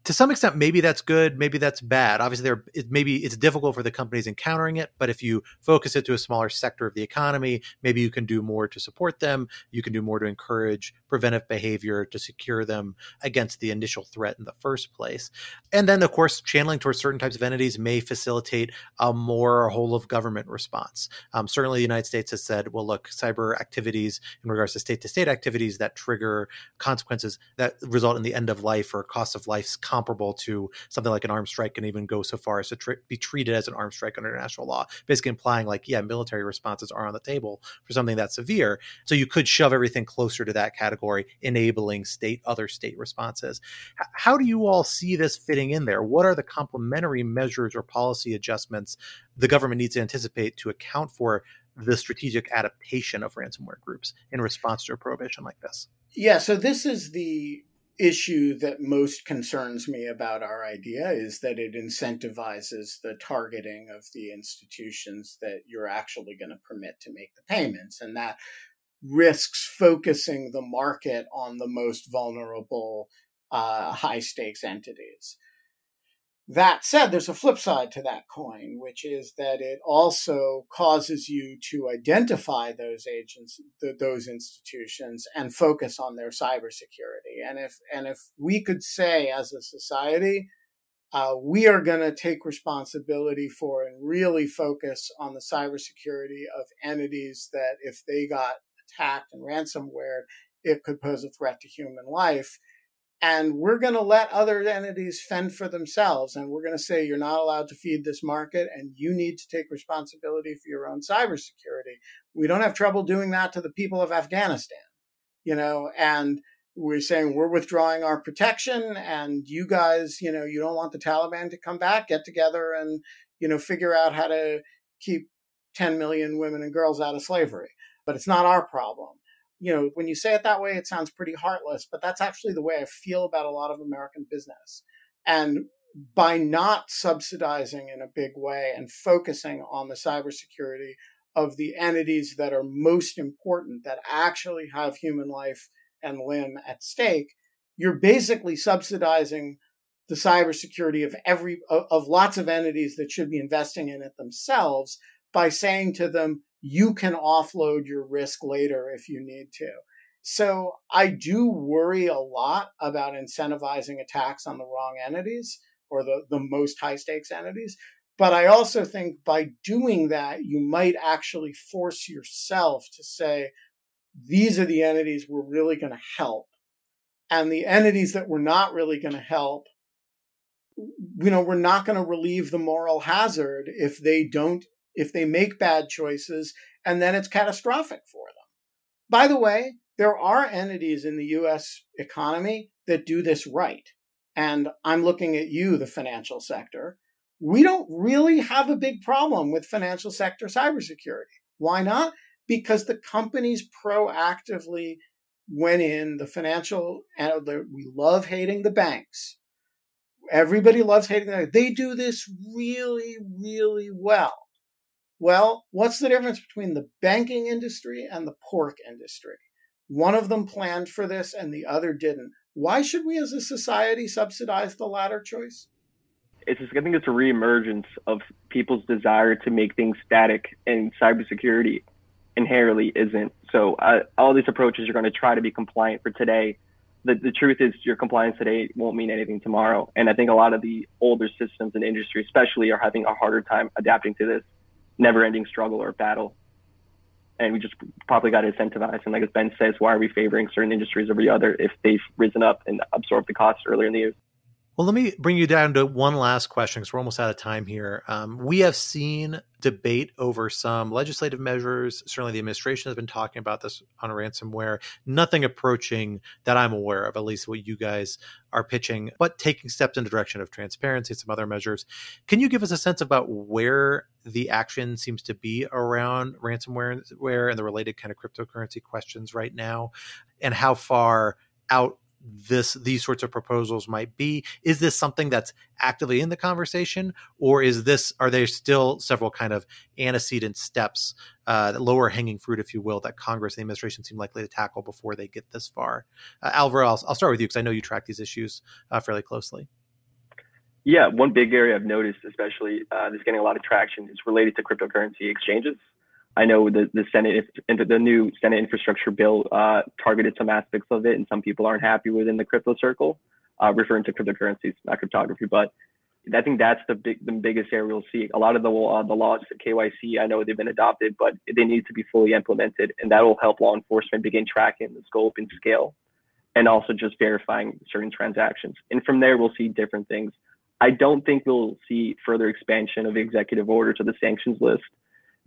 to some extent, maybe that's good, maybe that's bad. Obviously, there it, maybe it's difficult for the companies encountering it, but if you focus it to a smaller sector of the economy, maybe you can do more to support them. You can do more to encourage preventive behavior to secure them against the initial threat in the first place. And then, of course, channeling towards certain types of entities may facilitate a more whole of government response. Um, certainly, the United States has said, well, look, cyber activities in regards to state to state activities that trigger consequences that result in the end of life or cost of life comparable to something like an armed strike and even go so far as to tr- be treated as an armed strike under international law, basically implying like, yeah, military responses are on the table for something that severe. So you could shove everything closer to that category, enabling state other state responses. H- how do you all see this fitting in there? What are the complementary measures or policy adjustments the government needs to anticipate to account for the strategic adaptation of ransomware groups in response to a prohibition like this? Yeah, so this is the issue that most concerns me about our idea is that it incentivizes the targeting of the institutions that you're actually going to permit to make the payments. And that risks focusing the market on the most vulnerable uh, high stakes entities. That said, there's a flip side to that coin, which is that it also causes you to identify those agents, th- those institutions, and focus on their cybersecurity. And if and if we could say as a society, uh, we are going to take responsibility for and really focus on the cybersecurity of entities that, if they got attacked and ransomware, it could pose a threat to human life and we're going to let other entities fend for themselves and we're going to say you're not allowed to feed this market and you need to take responsibility for your own cybersecurity. We don't have trouble doing that to the people of afghanistan you know and we're saying we're withdrawing our protection and you guys you know you don't want the taliban to come back. Get together and you know figure out how to keep 10 million women and girls out of slavery. But it's not our problem you know, when you say it that way, it sounds pretty heartless, but that's actually the way I feel about a lot of American business. And by not subsidizing in a big way and focusing on the cybersecurity of the entities that are most important, that actually have human life and limb at stake, you're basically subsidizing the cybersecurity of every of lots of entities that should be investing in it themselves by saying to them, you can offload your risk later if you need to. So I do worry a lot about incentivizing attacks on the wrong entities or the, the most high stakes entities. But I also think by doing that, you might actually force yourself to say, these are the entities we're really going to help. And the entities that we're not really going to help, you know, we're not going to relieve the moral hazard if they don't if they make bad choices, and then it's catastrophic for them. By the way, there are entities in the US economy that do this right. And I'm looking at you, the financial sector. We don't really have a big problem with financial sector cybersecurity. Why not? Because the companies proactively went in, the financial, and we love hating the banks. Everybody loves hating them. They do this really, really well. Well, what's the difference between the banking industry and the pork industry? One of them planned for this and the other didn't. Why should we as a society subsidize the latter choice? It's just, I think it's a reemergence of people's desire to make things static, and cybersecurity inherently isn't. So uh, all these approaches are going to try to be compliant for today, the, the truth is your compliance today won't mean anything tomorrow. And I think a lot of the older systems and industry, especially, are having a harder time adapting to this never ending struggle or battle. And we just probably got incentivized. And like as Ben says, why are we favoring certain industries over the other if they've risen up and absorbed the costs earlier in the year? Well, let me bring you down to one last question because we're almost out of time here. Um, we have seen debate over some legislative measures. Certainly, the administration has been talking about this on ransomware. Nothing approaching that I'm aware of, at least what you guys are pitching, but taking steps in the direction of transparency, and some other measures. Can you give us a sense about where the action seems to be around ransomware and the related kind of cryptocurrency questions right now, and how far out this these sorts of proposals might be. Is this something that's actively in the conversation or is this are there still several kind of antecedent steps uh, lower hanging fruit if you will that congress and the administration seem likely to tackle before they get this far? Uh, alvaro I'll, I'll, start with you because i know you track these issues uh, fairly closely. Yeah one big area i've noticed especially uh, that's getting a lot of traction is related to cryptocurrency exchanges I know the, the Senate, the new Senate infrastructure bill uh, targeted some aspects of it, and some people aren't happy within the crypto circle, uh, referring to cryptocurrencies, not cryptography. But I think that's the big, the biggest area we'll see. A lot of the uh, the laws, the KYC, I know they've been adopted, but they need to be fully implemented, and that will help law enforcement begin tracking the scope and scale, and also just verifying certain transactions. And from there, we'll see different things. I don't think we'll see further expansion of the executive order to the sanctions list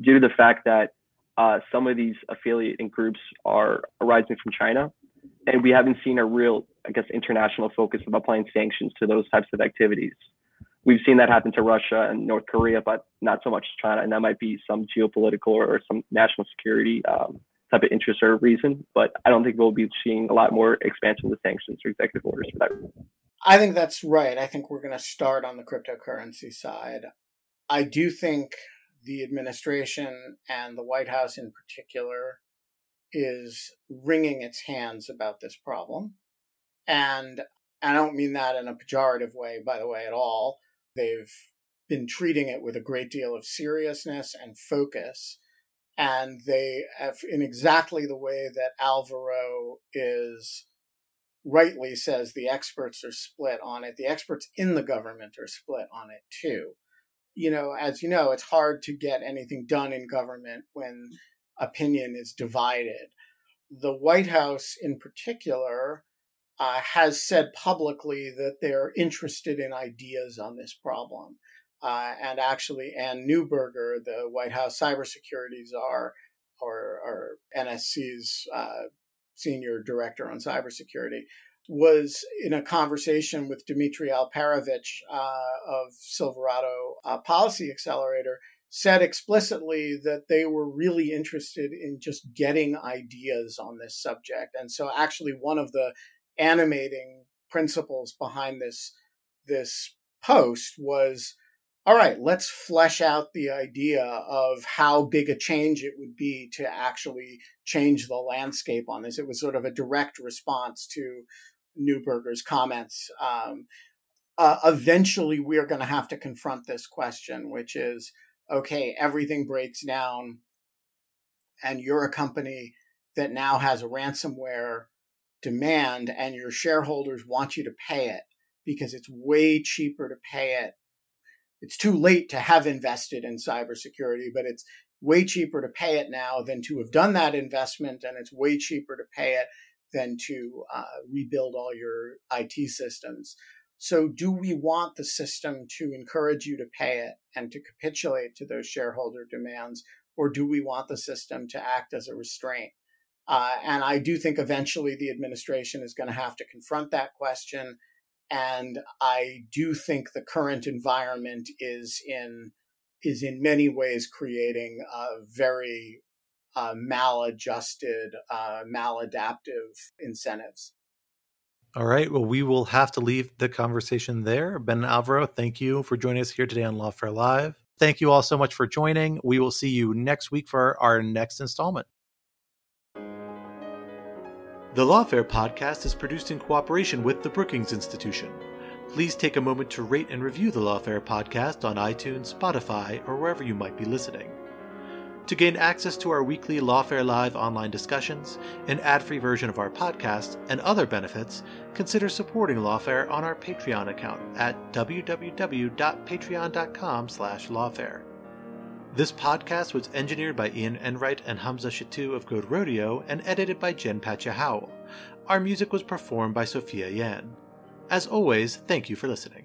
due to the fact that uh, some of these affiliate groups are arising from China, and we haven't seen a real, I guess, international focus of applying sanctions to those types of activities. We've seen that happen to Russia and North Korea, but not so much China, and that might be some geopolitical or some national security um, type of interest or reason. But I don't think we'll be seeing a lot more expansion of the sanctions or executive orders for that. I think that's right. I think we're going to start on the cryptocurrency side. I do think the administration and the White House in particular is wringing its hands about this problem. And I don't mean that in a pejorative way, by the way, at all. They've been treating it with a great deal of seriousness and focus. And they have, in exactly the way that Alvaro is rightly says the experts are split on it. The experts in the government are split on it too you know, as you know, it's hard to get anything done in government when opinion is divided. The White House, in particular, uh, has said publicly that they're interested in ideas on this problem. Uh, and actually, Anne Neuberger, the White House cybersecurity czar, or, or NSC's uh, senior director on cybersecurity, was in a conversation with Dmitri Alperovitch uh, of Silverado uh, Policy Accelerator, said explicitly that they were really interested in just getting ideas on this subject. And so, actually, one of the animating principles behind this this post was all right, let's flesh out the idea of how big a change it would be to actually change the landscape on this. It was sort of a direct response to Neuberger's comments. Um, uh, eventually, we're going to have to confront this question, which is okay, everything breaks down, and you're a company that now has a ransomware demand, and your shareholders want you to pay it because it's way cheaper to pay it. It's too late to have invested in cybersecurity, but it's way cheaper to pay it now than to have done that investment, and it's way cheaper to pay it than to uh, rebuild all your IT systems. So, do we want the system to encourage you to pay it and to capitulate to those shareholder demands, or do we want the system to act as a restraint? Uh, and I do think eventually the administration is going to have to confront that question. And I do think the current environment is in is in many ways creating a very uh, maladjusted, uh, maladaptive incentives. All right. Well, we will have to leave the conversation there. Ben Alvaro, thank you for joining us here today on Lawfare Live. Thank you all so much for joining. We will see you next week for our next installment. The Lawfare podcast is produced in cooperation with the Brookings Institution. Please take a moment to rate and review the Lawfare podcast on iTunes, Spotify, or wherever you might be listening. To gain access to our weekly Lawfare Live online discussions, an ad-free version of our podcast, and other benefits, consider supporting Lawfare on our Patreon account at www.patreon.com slash lawfare. This podcast was engineered by Ian Enright and Hamza Shatu of Goat Rodeo and edited by Jen Patja Howell. Our music was performed by Sophia Yan. As always, thank you for listening.